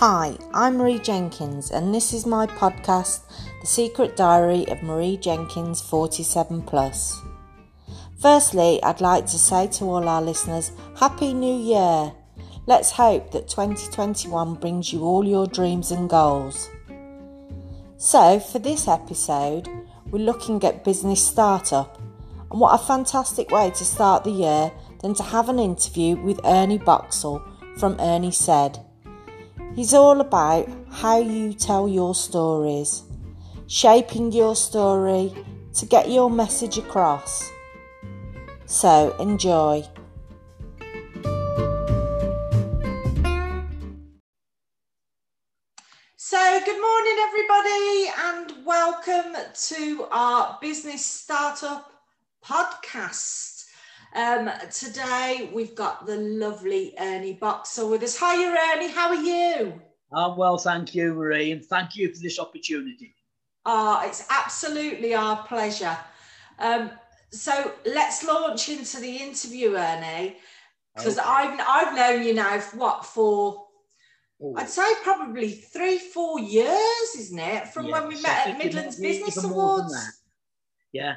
Hi, I'm Marie Jenkins, and this is my podcast, The Secret Diary of Marie Jenkins 47 Plus. Firstly, I'd like to say to all our listeners, Happy New Year! Let's hope that 2021 brings you all your dreams and goals. So, for this episode, we're looking at business startup, and what a fantastic way to start the year than to have an interview with Ernie Boxall from Ernie Said. He's all about how you tell your stories, shaping your story to get your message across. So enjoy. So, good morning, everybody, and welcome to our business startup podcast. Um, today we've got the lovely Ernie Boxall with us. Hiya, Ernie. How are you? I'm well, thank you, Marie, and thank you for this opportunity. Ah, it's absolutely our pleasure. Um, so let's launch into the interview, Ernie, because okay. I've I've known you now for what for. Ooh. I'd say probably three, four years, isn't it? From yeah, when we met at Midlands Business Awards. Yeah.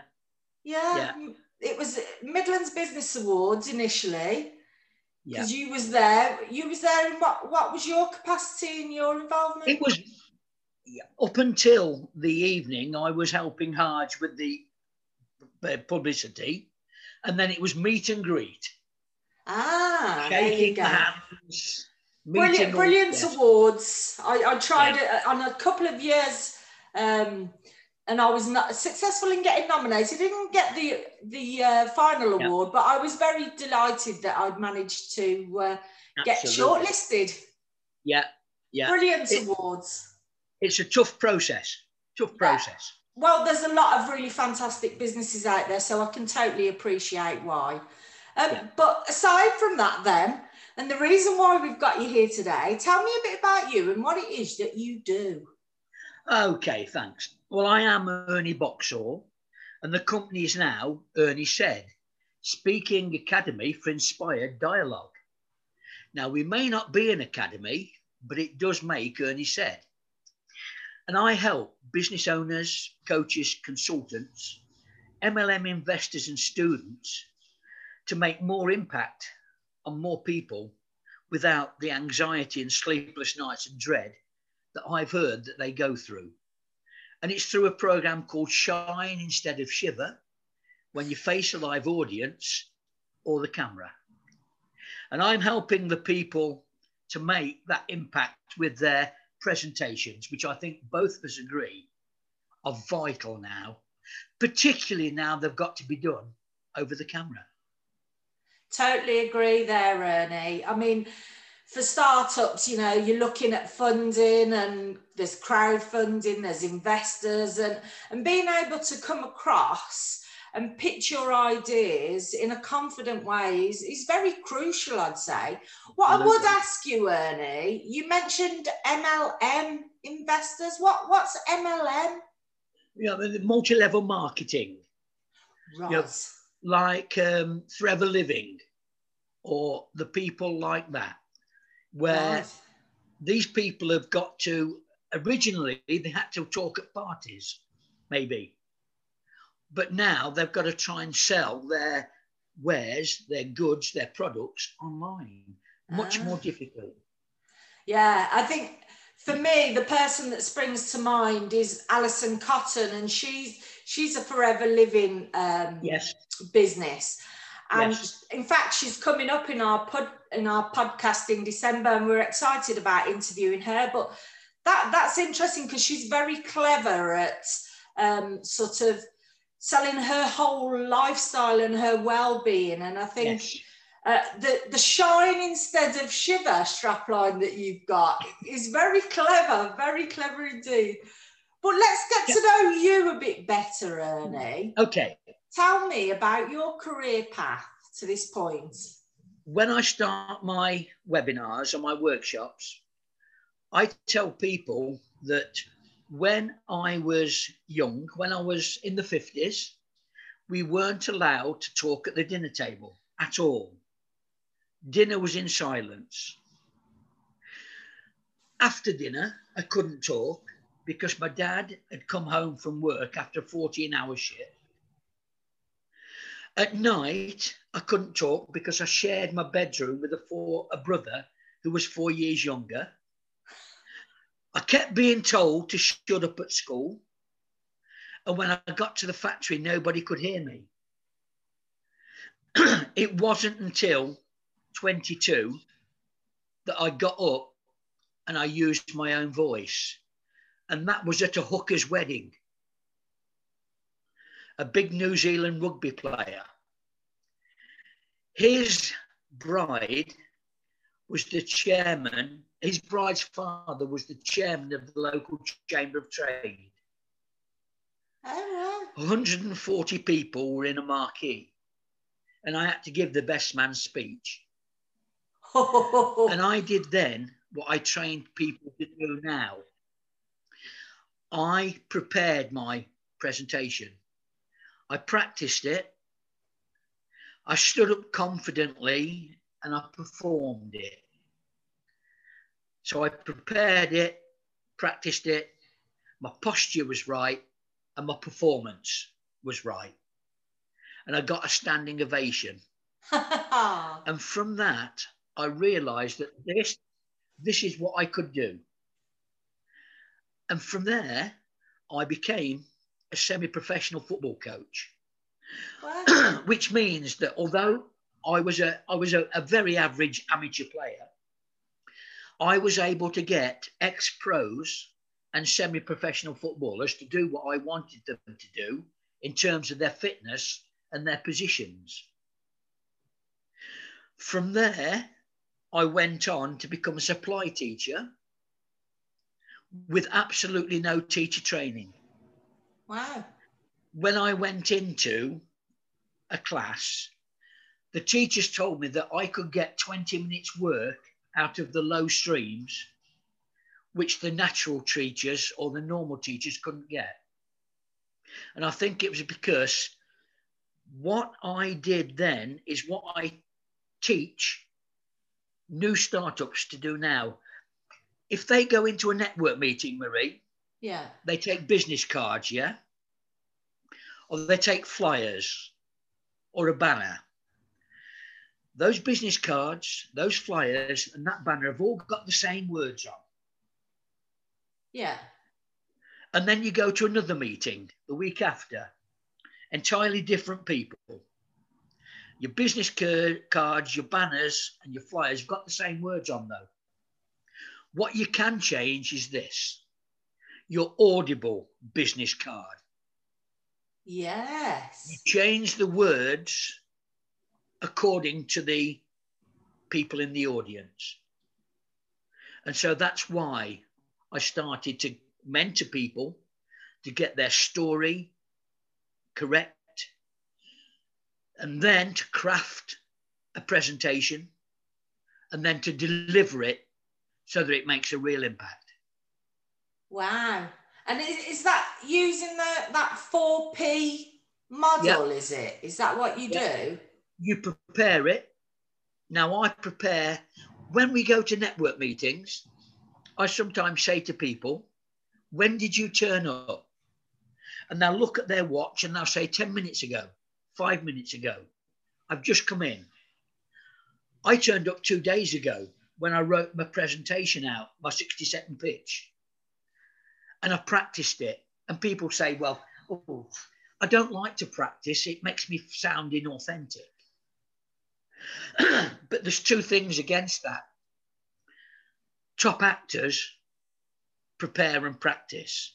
yeah. Yeah it was Midlands Business Awards initially because you was there. You was there. what what was your capacity and your involvement? It was up until the evening. I was helping Harge with the uh, publicity, and then it was meet and greet. Ah, shaking hands. Brilliant, brilliant awards. I, I tried yeah. it on a couple of years. Um, and I was not successful in getting nominated. I Didn't get the the uh, final yeah. award, but I was very delighted that I'd managed to uh, get shortlisted. Yeah, yeah. Brilliant it, awards. It's a tough process. Tough process. Yeah. Well, there's a lot of really fantastic businesses out there, so I can totally appreciate why. Um, yeah. But aside from that, then, and the reason why we've got you here today, tell me a bit about you and what it is that you do. Okay, thanks. Well, I am Ernie Boxall, and the company is now Ernie Said, Speaking Academy for Inspired Dialogue. Now, we may not be an academy, but it does make Ernie Said. And I help business owners, coaches, consultants, MLM investors, and students to make more impact on more people without the anxiety and sleepless nights and dread that I've heard that they go through. And it's through a program called Shine Instead of Shiver when you face a live audience or the camera. And I'm helping the people to make that impact with their presentations, which I think both of us agree are vital now, particularly now they've got to be done over the camera. Totally agree there, Ernie. I mean, for startups, you know, you're looking at funding and there's crowdfunding, there's investors, and, and being able to come across and pitch your ideas in a confident way is, is very crucial, I'd say. What I would ask you, Ernie, you mentioned MLM investors. What what's MLM? Yeah, the multi-level marketing. Right. You know, like um, Forever Living or the people like that where right. these people have got to originally they had to talk at parties, maybe, but now they've got to try and sell their wares, their goods, their products online. Much more ah. difficult. Yeah, I think for me, the person that springs to mind is Alison Cotton, and she's she's a forever living um, yes. business. And yes. in fact, she's coming up in our pod in our podcast in December, and we're excited about interviewing her. But that that's interesting because she's very clever at um, sort of selling her whole lifestyle and her well-being. And I think yes. uh, the the shine instead of shiver strapline that you've got is very clever, very clever indeed. But let's get to know you a bit better, Ernie. Okay. Tell me about your career path to this point. When I start my webinars or my workshops, I tell people that when I was young, when I was in the 50s, we weren't allowed to talk at the dinner table at all. Dinner was in silence. After dinner, I couldn't talk because my dad had come home from work after a 14 hour shift. At night, I couldn't talk because I shared my bedroom with a, four, a brother who was four years younger. I kept being told to shut up at school. And when I got to the factory, nobody could hear me. it wasn't until 22 that I got up and I used my own voice. And that was at a hooker's wedding. A big New Zealand rugby player. His bride was the chairman, his bride's father was the chairman of the local Chamber of Trade. 140 people were in a marquee, and I had to give the best man speech. and I did then what I trained people to do now. I prepared my presentation. I practiced it. I stood up confidently and I performed it. So I prepared it, practiced it, my posture was right, and my performance was right. And I got a standing ovation. and from that, I realized that this, this is what I could do. And from there, I became a semi professional football coach. Wow. Which means that although I was a I was a, a very average amateur player. I was able to get ex pros and semi professional footballers to do what I wanted them to do in terms of their fitness and their positions. From there, I went on to become a supply teacher with absolutely no teacher training. Wow. When I went into a class, the teachers told me that I could get 20 minutes work out of the low streams, which the natural teachers or the normal teachers couldn't get. And I think it was because what I did then is what I teach new startups to do now. If they go into a network meeting, Marie, yeah, they take business cards, yeah, or they take flyers or a banner those business cards, those flyers, and that banner have all got the same words on. Yeah. And then you go to another meeting the week after, entirely different people. Your business cards, your banners, and your flyers have got the same words on, though. What you can change is this your audible business card. Yes. You change the words according to the people in the audience. And so that's why I started to mentor people to get their story correct and then to craft a presentation and then to deliver it so that it makes a real impact. Wow. And is, is that using the, that 4P model, yep. is it? Is that what you yep. do? you prepare it. Now, I prepare when we go to network meetings. I sometimes say to people, When did you turn up? And they'll look at their watch and they'll say 10 minutes ago, five minutes ago. I've just come in. I turned up two days ago when I wrote my presentation out, my 60 second pitch. And I practiced it. And people say, Well, oh, I don't like to practice. It makes me sound inauthentic. but there's two things against that. Top actors prepare and practice.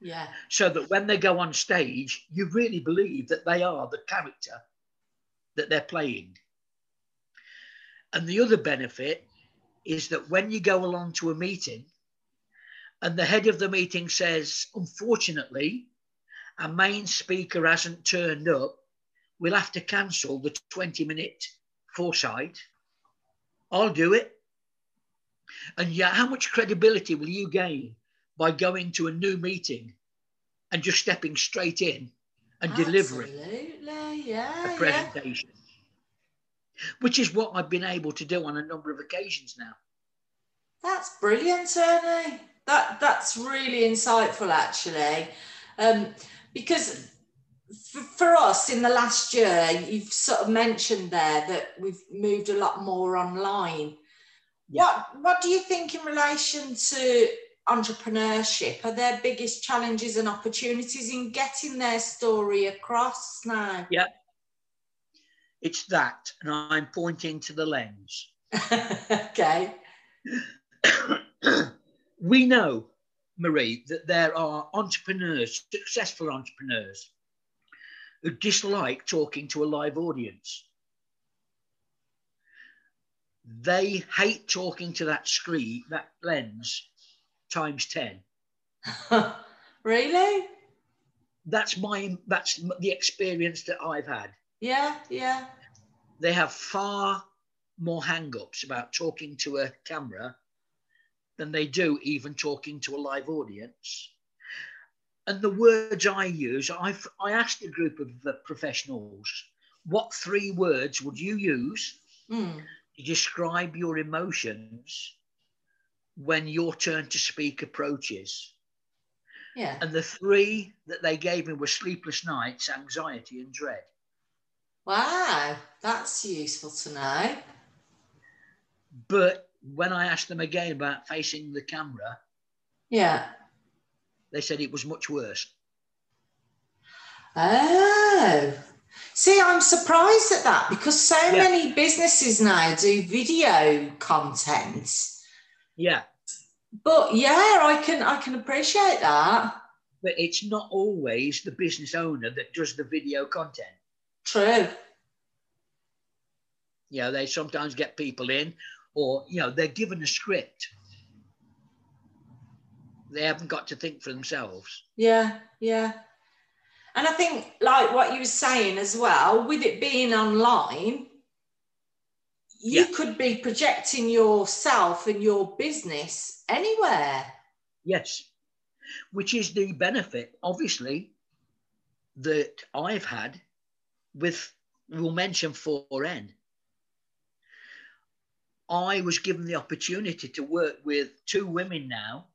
Yeah. So that when they go on stage, you really believe that they are the character that they're playing. And the other benefit is that when you go along to a meeting and the head of the meeting says, unfortunately, our main speaker hasn't turned up, we'll have to cancel the 20 minute foresight. I'll do it. And yeah, how much credibility will you gain by going to a new meeting and just stepping straight in and Absolutely. delivering yeah, a presentation? Yeah. Which is what I've been able to do on a number of occasions now. That's brilliant, Ernie. That that's really insightful, actually, um, because for, for us in the last year, you've sort of mentioned there that we've moved a lot more online. Yeah. What what do you think in relation to entrepreneurship? Are their biggest challenges and opportunities in getting their story across now? Yeah, it's that, and I'm pointing to the lens. okay. we know, Marie, that there are entrepreneurs, successful entrepreneurs, who dislike talking to a live audience. They hate talking to that screen, that lens, times 10. really? That's my that's the experience that I've had. Yeah, yeah. They have far more hang-ups about talking to a camera than they do even talking to a live audience and the words I use, I've, I asked a group of uh, professionals, what three words would you use mm. to describe your emotions when your turn to speak approaches? Yeah. And the three that they gave me were sleepless nights, anxiety, and dread. Wow, that's useful to know. But when I asked them again about facing the camera, yeah, they said it was much worse. Oh, see, I'm surprised at that because so yeah. many businesses now do video content. Yeah. But yeah, I can I can appreciate that. But it's not always the business owner that does the video content. True. You know, they sometimes get people in, or you know, they're given a script they haven't got to think for themselves. Yeah, yeah. And I think, like what you were saying as well, with it being online, you yeah. could be projecting yourself and your business anywhere. Yes, which is the benefit, obviously, that I've had with, we'll mention 4N. I was given the opportunity to work with two women now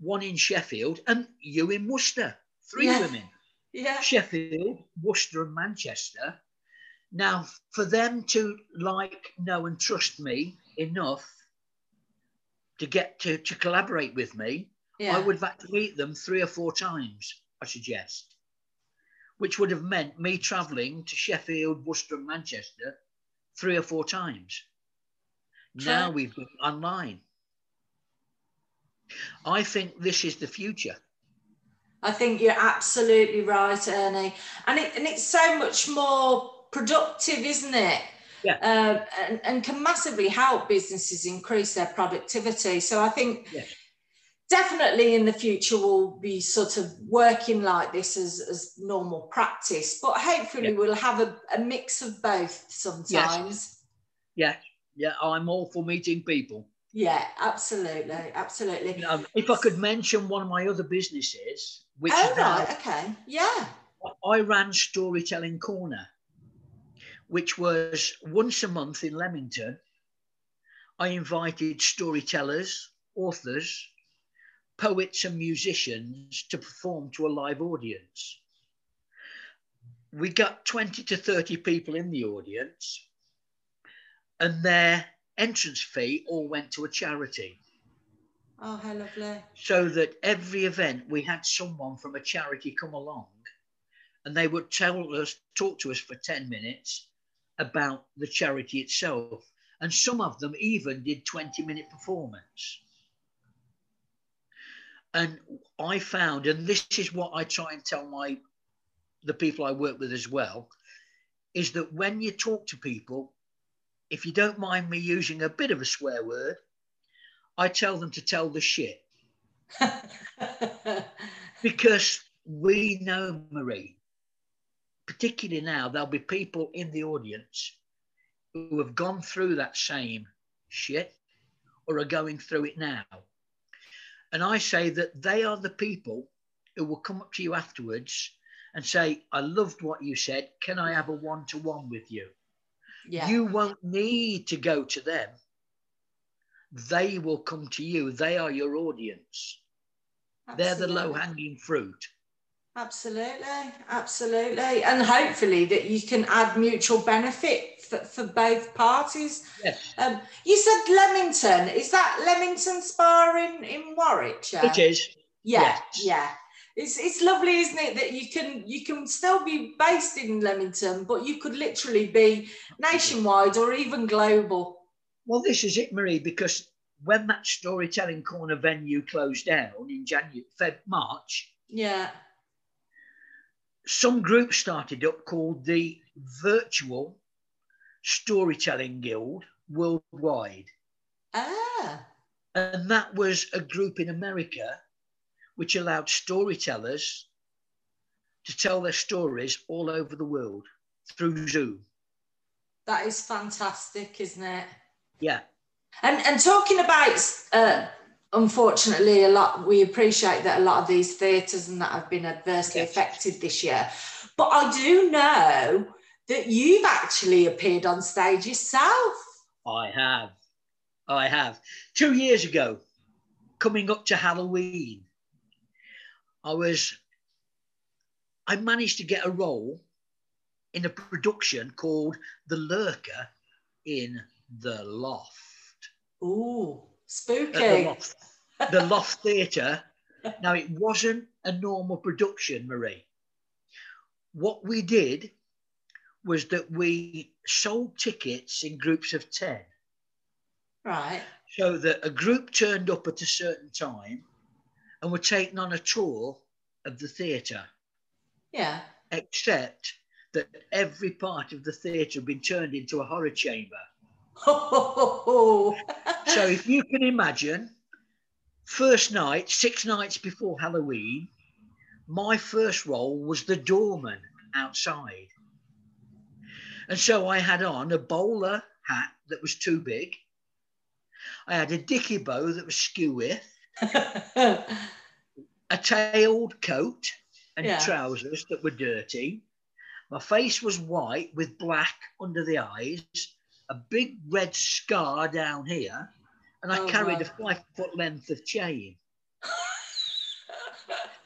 one in Sheffield, and you in Worcester. Three yeah. women. Yeah. Sheffield, Worcester, and Manchester. Now, for them to like, know, and trust me enough to get to, to collaborate with me, yeah. I would have had to meet them three or four times, I suggest, which would have meant me travelling to Sheffield, Worcester, and Manchester three or four times. Now we've been online. I think this is the future. I think you're absolutely right, Ernie. And it, and it's so much more productive, isn't it? Yeah. Uh, and, and can massively help businesses increase their productivity. So I think yeah. definitely in the future we'll be sort of working like this as, as normal practice, but hopefully yeah. we'll have a, a mix of both sometimes. Yes. Yeah. Yeah, I'm all for meeting people. Yeah, absolutely, absolutely. Um, if I could mention one of my other businesses, which oh right, okay, yeah. I ran Storytelling Corner, which was once a month in Leamington. I invited storytellers, authors, poets, and musicians to perform to a live audience. We got 20 to 30 people in the audience, and their entrance fee all went to a charity. Oh, how lovely. So that every event we had someone from a charity come along and they would tell us, talk to us for 10 minutes about the charity itself. And some of them even did 20 minute performance. And I found, and this is what I try and tell my the people I work with as well, is that when you talk to people, if you don't mind me using a bit of a swear word, I tell them to tell the shit. because we know, Marie, particularly now, there'll be people in the audience who have gone through that same shit or are going through it now. And I say that they are the people who will come up to you afterwards and say, I loved what you said. Can I have a one to one with you? Yeah. You won't need to go to them. they will come to you. They are your audience. They're the low hanging fruit. Absolutely, absolutely, and hopefully that you can add mutual benefit for, for both parties. Yes, Um, you said Leamington. Is that Leamington Spa in in Warwickshire? it is. Yeah, Yes. yeah. It's it's lovely, isn't it, that you can you can still be based in Leamington, but you could literally be nationwide or even global. Well, this is it, Marie, because when that storytelling corner venue closed down in January, Feb, March, Yeah. some group started up called the Virtual Storytelling Guild Worldwide. Ah. And that was a group in America which allowed storytellers to tell their stories all over the world through Zoom. That is fantastic, isn't it? Yeah, And and talking about, uh, unfortunately, a lot we appreciate that a lot of these theatres and that have been adversely Yes. affected this year. But I do know that you've actually appeared on stage yourself. I have. I have. Two years ago, coming up to Halloween, I was, I managed to get a role in a production called The Lurker in the Loft. Ooh, At the spooky. Loft, the Loft Theatre. Now, it wasn't a normal production, Marie. What we did was that we sold tickets in groups of 10 Right. so that a group turned up at a certain time and were taken on a tour of the theatre, Yeah. except that every part of the theatre had been turned into a horror chamber. so So if you can imagine, first night, six nights before Halloween, my first role was the doorman outside. And so I had on a bowler hat that was too big. I had a dicky bow that was skew width. a tailed coat and Yeah. trousers that were dirty. My face was white with black under the eyes, a big red scar down here, and I Oh, carried a five foot length of chain.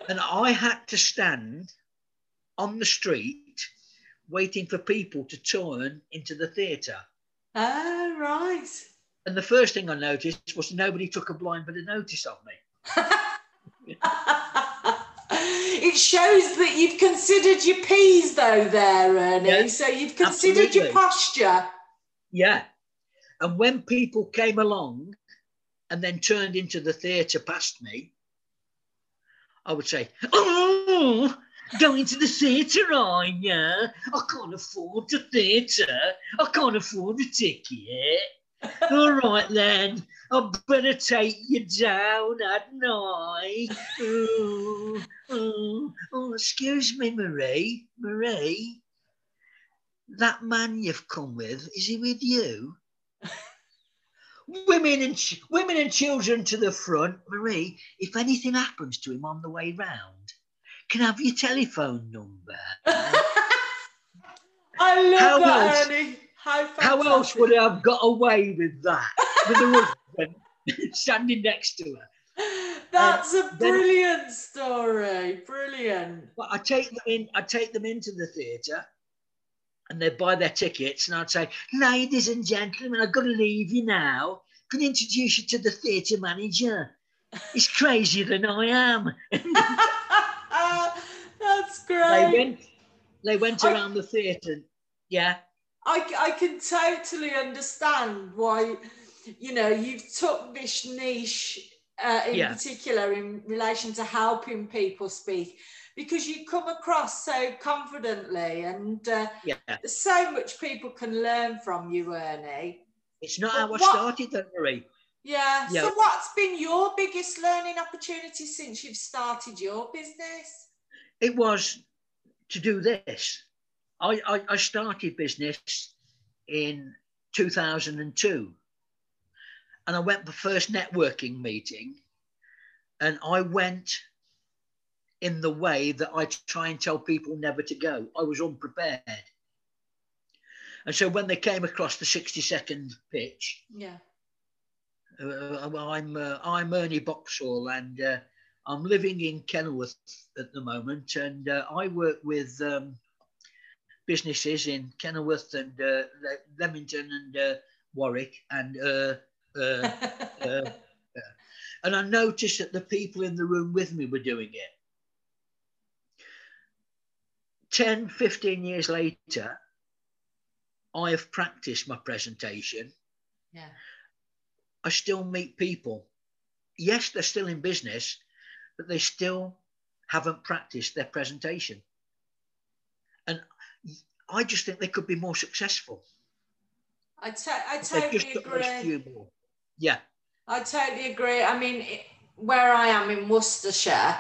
And I had to stand on the street waiting for people to turn into the theatre. Ah, right. And the first thing I noticed was nobody took a blind bit of notice of me. it shows that you've considered your P's though there, Ernie. Yeah, so you've considered your posture. Yeah. And when people came along and then turned into the theatre past me, I would say, Oh, going to the theatre, are you? I can't afford the theatre. I can't afford a ticket. All right then, I better take you down, hadn't I? Oh, oh, oh, excuse me, Marie. Marie, that man you've come with, is he with you? women and ch- women and children to the front. Marie, if anything happens to him on the way round, can I have your telephone number? I love How that, else- Ernie. How, How else would I have got away with that? With the husband standing next to her. That's um, a then- brilliant story. Brilliant. But I take them in. I take them into the theatre, and they buy their tickets, and I'd say, "Ladies and gentlemen, I've got to leave you now. Can I introduce you to the theatre manager? He's crazier than I am." That's great. they went. They went I- around the theatre. Yeah, I, I can totally understand why, you know, you've took this niche uh, in Yeah. particular in relation to helping people speak because you come across so confidently and uh, yeah. there's so much people can learn from you, Ernie. It's not But how I what- started, though, Marie. Yeah. Yeah. So, what's been your biggest learning opportunity since you've started your business? It was to do this. I, I, I started business in 2002 and I went for first networking meeting and I went in the way that I try and tell people never to go. I was unprepared. And so when they came across the 60 second pitch, Yeah. Uh, I'm uh, I'm Ernie Boxall, and uh, I'm living in Kenilworth at the moment, and uh, I work with um, businesses in Kenilworth and uh, Leamington and uh, Warwick, and and I noticed that the people in the room with me were doing it. 10, 15 years later, I have practiced my presentation. Yeah. I still meet people. Yes, they're still in business, but they still haven't practiced their presentation. I just think they could be more successful. I, to- I totally agree. Yeah. I totally agree. I mean, it, where I am in Worcestershire,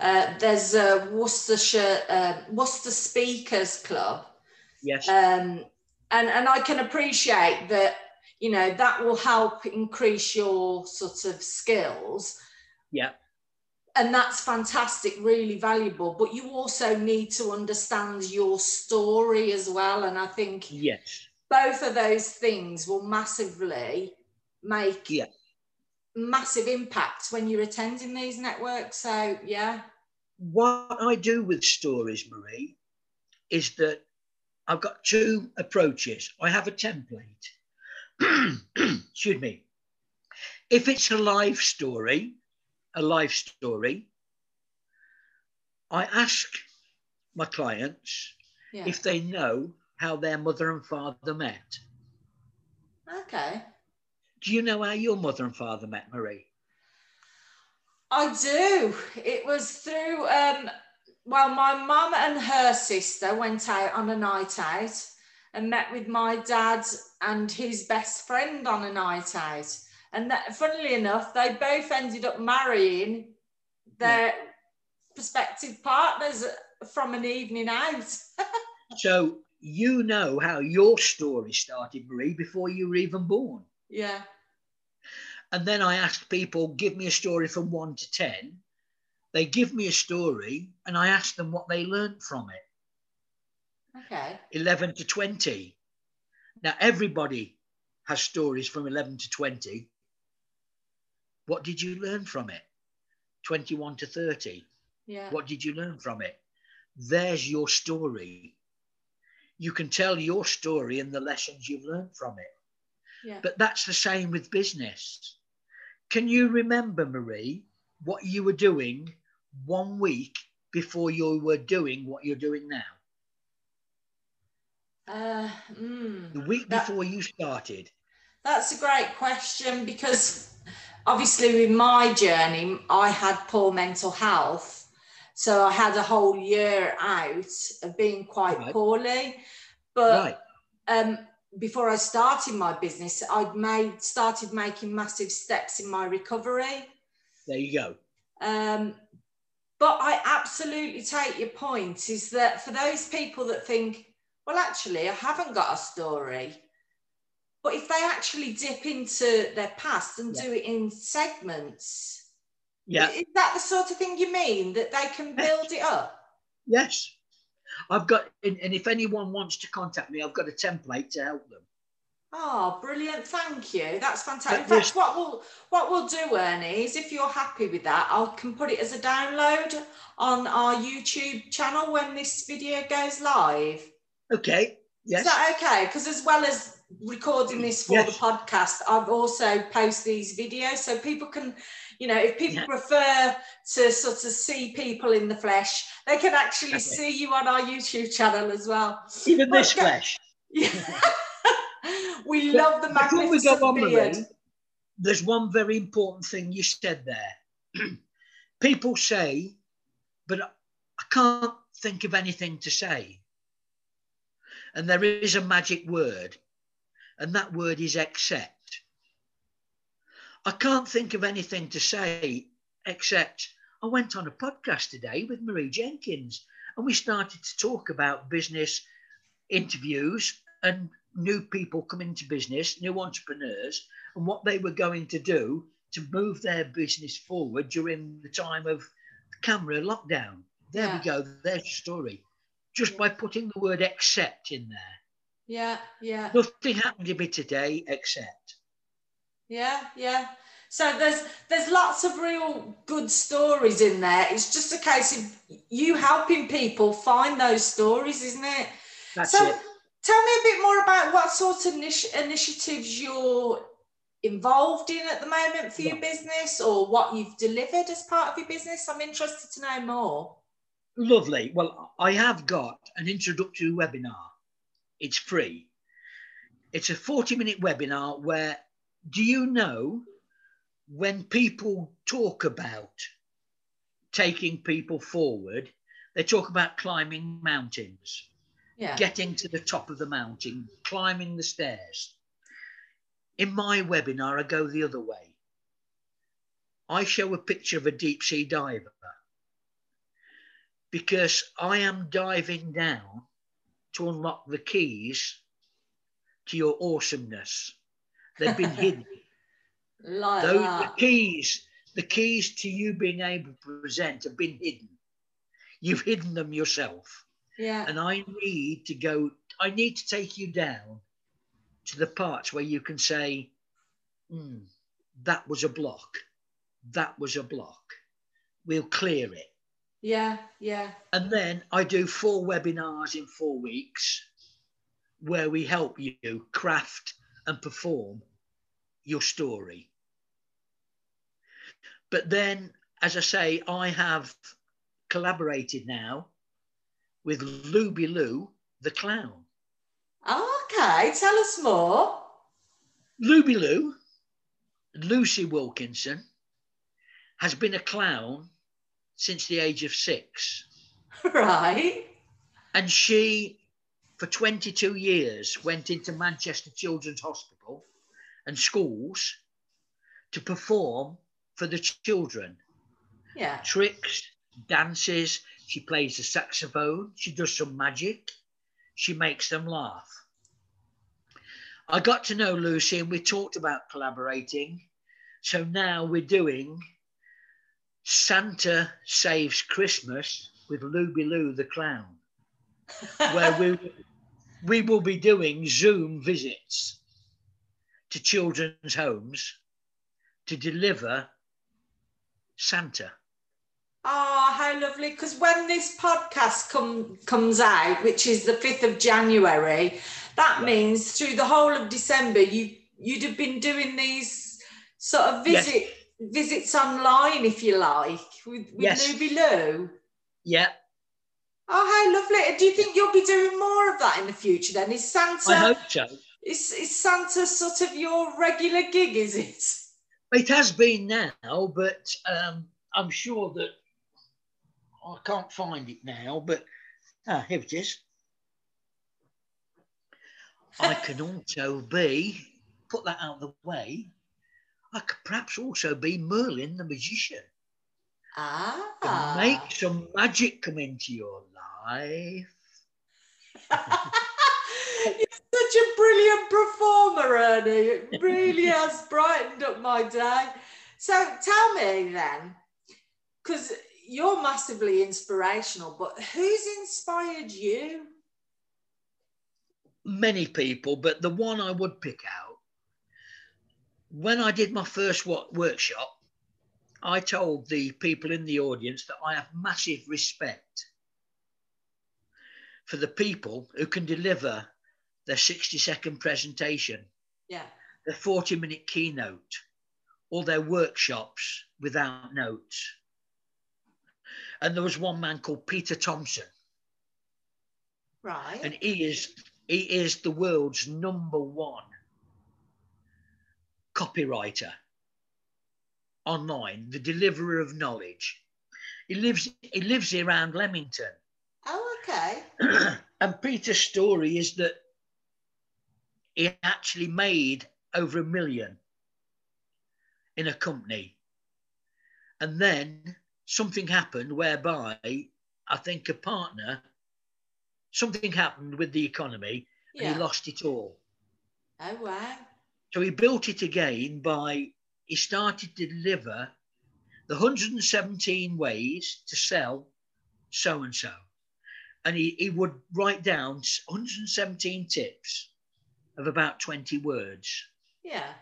uh, there's a Worcestershire uh, Worcester Speakers Club. Yes. Um, and and I can appreciate that. You know that will help increase your sort of skills. Yeah. And that's fantastic, really valuable. But you also need to understand your story as well. And I think yes, both of those things will massively make yeah massive impact when you're attending these networks. So, yeah. What I do with stories, Marie, is that I've got two approaches. I have a template. Excuse me. If it's a live story, a life story, I ask my clients yeah. if they know how their mother and father met. Okay. Do you know how your mother and father met, Marie? I do. It was through, um, well, my mum and her sister went out on a night out and met with my dad and his best friend on a night out. And that, funnily enough, they both ended up marrying their yeah. prospective partners from an evening out. so you know how your story started, Marie, before you were even born. Yeah. And then I ask people, give me a story from one to 10. They give me a story and I ask them what they learned from it. Okay. 11 to 20. Now, everybody has stories from 11 to 20. What did you learn from it? 21 to 30. Yeah. What did you learn from it? There's your story. You can tell your story and the lessons you've learned from it. Yeah. But that's the same with business. Can you remember, Marie, what you were doing one week before you were doing what you're doing now? Uh, mm, the week that, before you started. That's a great question because obviously, with my journey, I had poor mental health. So I had a whole year out of being quite right. poorly. But right. um, before I started my business, I'd made started making massive steps in my recovery. There you go. Um, but I absolutely take your point is that for those people that think, well, actually, I haven't got a story. But if they actually dip into their past and yeah. do it in segments, yeah. Is that the sort of thing you mean? That they can build it up? Yes. I've got, and, and if anyone wants to contact me, I've got a template to help them. Oh, brilliant! Thank you. That's fantastic. In fact, what we'll what we'll do, Ernie, is if you're happy with that, I can put it as a download on our YouTube channel when this video goes live. Okay. Yes. Is that okay? Because as well as recording this for yes. the podcast, I've also post these videos so people can you know, if people yeah. prefer to sort of see people in the flesh, they can actually see you on our YouTube channel as well. Even but this go- flesh. Yeah. we but love the magnificent we go on, beard. Marie, there's one very important thing you said there. people say, but I can't think of anything to say. And there is a magic word, and that word is accept. I can't think of anything to say except I went on a podcast today with Marie Jenkins and we started to talk about business interviews and new people coming to business, new entrepreneurs, and what they were going to do to move their business forward during the time of camera lockdown. There yeah. we go. There's the story. Just yeah. by putting the word accept in there. Yeah, yeah. Nothing happened to me today except. Yeah, yeah. So there's there's lots of real good stories in there. It's just a case of you helping people find those stories, isn't it? That's so it. tell me a bit more about what sort of initi- initiatives you're involved in at the moment for your business or what you've delivered as part of your business. I'm interested to know more. Lovely. Well, I have got an introductory webinar. It's free. It's a 40 minute webinar where do you know when people talk about taking people forward, they talk about climbing mountains, Yeah. getting to the top of the mountain, climbing the stairs. In my webinar, I go the other way. I show a picture of a deep sea diver because I am diving down to unlock the keys to your awesomeness. They've been hidden. like Those the keys, the keys to you being able to present have been hidden. You've hidden them yourself. Yeah. And I need to go, I need to take you down to the parts where you can say, "Hmm, that was a block. That was a block. We'll clear it. Yeah. Yeah. And then I do four webinars in four weeks where we help you craft and perform your story. But then, as I say, I have collaborated now with Luby Lou, the clown. Okay. Tell us more. Luby Lou, Lucy Wilkinson, has been a clown since the age of six. Right. And she, for 22 years, went into Manchester Children's Hospital and schools to perform for the children. Yeah. Tricks, dances, she plays the saxophone, she does some magic, she makes them laugh. I got to know Lucy and we talked about collaborating. So now we're doing Santa Saves Christmas with Luby Lou the Clown where we we will be doing Zoom visits to children's homes to deliver Santa. Oh, how lovely! Because when this podcast come comes out, which is the fifth of January, that means through the whole of December, you you'd have been doing these sort of Yes. Visit visits online, if you like, with, with Yes. Luby Lou. Yeah, Oh, how lovely! Do you think you'll be doing more of that in the future? Then is Santa I hope so. is, is Santa sort of your regular gig? Is it? It has been now, but um, I'm sure that I can't find it now. But ah, here it is. I can also be put that out of the way. I could perhaps also be Merlin the magician. Ah, and make some magic come into your life. You're such a brilliant performer, Ernie. It really has brightened up my day. So tell me then, because you're massively inspirational, but who's inspired you? Many people, but the one I would pick out, when I did my first wo- workshop, I told the people in the audience that I have massive respect for the people who can deliver their 60 second presentation, Yeah. their 40 minute keynote, or their workshops without notes. And there was one man called Peter Thomson, Right. and he is he is the world's number one copywriter online, the deliverer of knowledge. He lives he lives around Leamington. oh, okay. and Peter's story is that he actually made over a million in a company. And then something happened whereby I think a partner, something happened with the economy and Yeah. he lost it all. Oh, wow. So he built it again by he started to deliver the 117 ways to sell so and so. And he, he would write down 117 tips of about 20 words. Yeah.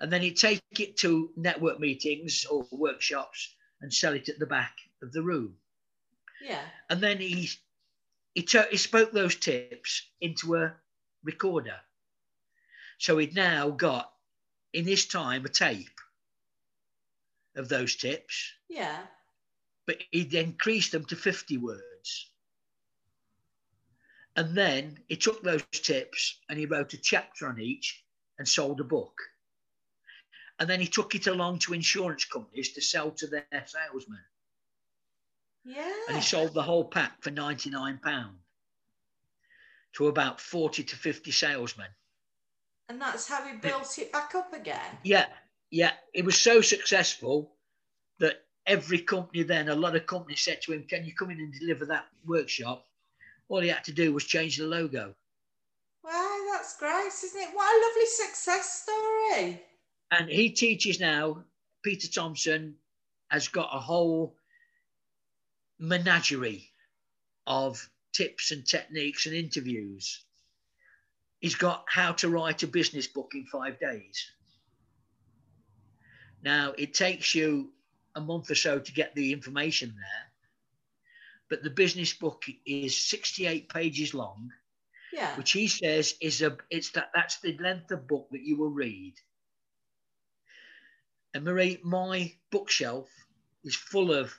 And then he'd take it to network meetings or workshops and sell it at the back of the room. Yeah. And then he he, to, he spoke those tips into a recorder. So he'd now got in his time a tape of those tips, Yeah. but he'd increased them to 50 words. And then he took those tips and he wrote a chapter on each and sold a book. And then he took it along to insurance companies to sell to their salesmen. Yeah. And he sold the whole pack for £99 to about 40 to 50 salesmen. And that's how he built it back up again. Yeah, yeah. It was so successful that every company then, a lot of companies said to him, Can you come in and deliver that workshop? All he had to do was change the logo. Wow, that's great, isn't it? What a lovely success story. And he teaches now, Peter Thomson has got a whole menagerie of tips and techniques and interviews. He's got how to write a business book in five days. Now, it takes you a month or so to get the information there, but the business book is 68 pages long, Yeah. which he says is a it's that that's the length of book that you will read. And Marie, my bookshelf is full of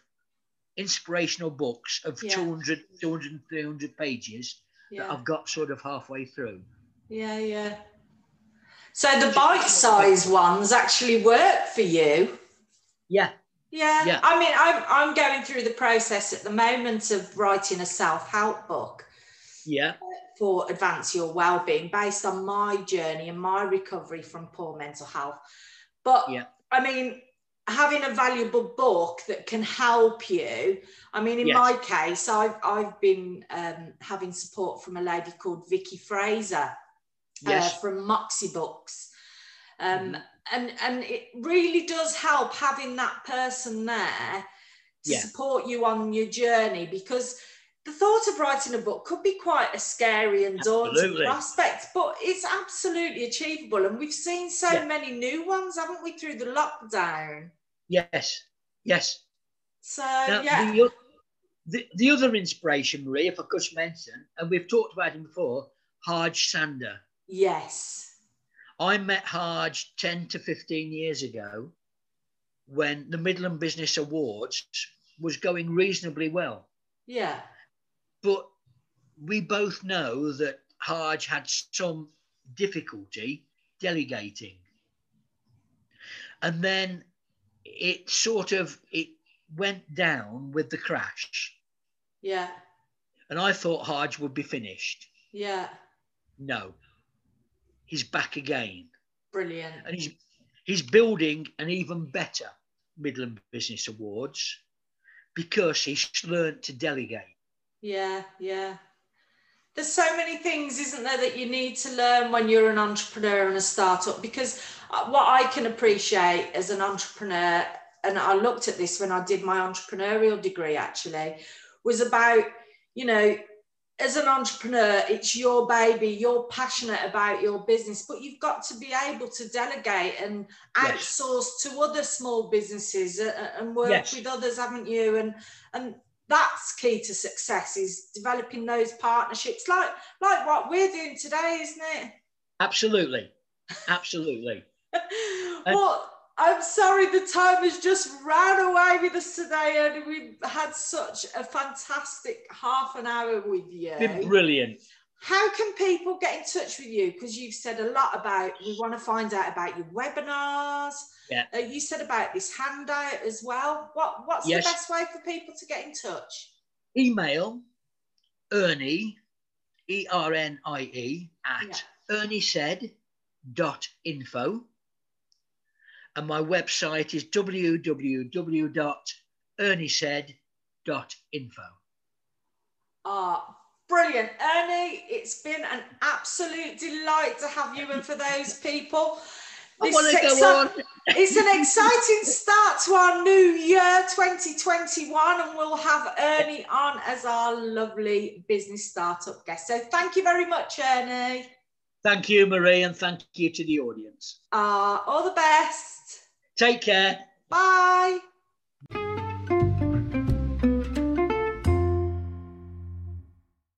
inspirational books of Yeah. 200, 200, 300 pages that I've got sort of halfway through. Yeah, yeah. So the bite-sized ones actually work for you. Yeah, Yeah. Yeah. I mean, I'm I'm going through the process at the moment of writing a self-help book yeah, for advance your well-being based on my journey and my recovery from poor mental health. But Yeah. I mean, having a valuable book that can help you. I mean, in Yes. my case, I've I've been um, having support from a lady called Vicky Fraser yes, uh, from Moxie Books. Um, Mhm. and, and it really does help having that person there to Yeah. support you on your journey because the thought of writing a book could be quite a scary and daunting prospect, but it's absolutely achievable. And we've seen so Yeah. many new ones, haven't we, through the lockdown? yes, yes. So, Now, yeah. the, the, the other inspiration, Marie, if I could mention, and we've talked about him before, Harj Sander. Yes. I met Harj 10 to 15 years ago when the Midland Business Awards was going reasonably well. Yeah. But we both know that Harj had some difficulty delegating. And then it sort of it went down with the crash. Yeah. And I thought Harj would be finished. Yeah. No. He's back again. Brilliant. And he's he's building an even better Midland Business Awards because he's learned to delegate. Yeah, yeah. There's so many things, isn't there, that you need to learn when you're an entrepreneur and a startup? Because uh, what I can appreciate as an entrepreneur, and I looked at this when I did my entrepreneurial degree actually, was about, you know, as an entrepreneur, it's your baby, you're passionate about your business, but you've got to be able to delegate and Yes. outsource to other small businesses uh, uh, and work Yes. with others, haven't you? And and that's key to success is developing those partnerships, like like what we're doing today, isn't it? Absolutely. Absolutely. well, I'm sorry the time has just ran away with us today, and we've had such a fantastic half an hour with you. Been brilliant. How can people get in touch with you? Because you've said a lot about, we want to find out about your webinars. Yeah. Uh, you said about this handout as well. What What's Yes. the best way for people to get in touch? Email Ernie, E R N I E, at erniesaid.info. And my website is www.erniesaid.info. Ah, brilliant. Ernie, it's been an absolute delight to have you and for those people. I This want to is go exci-. It's an exciting start to our new year 2021, and we'll have Ernie on as our lovely business startup guest. So thank you very much, Ernie. Thank you, Marie, and thank you to the audience. Uh, all the best. Take care. Bye.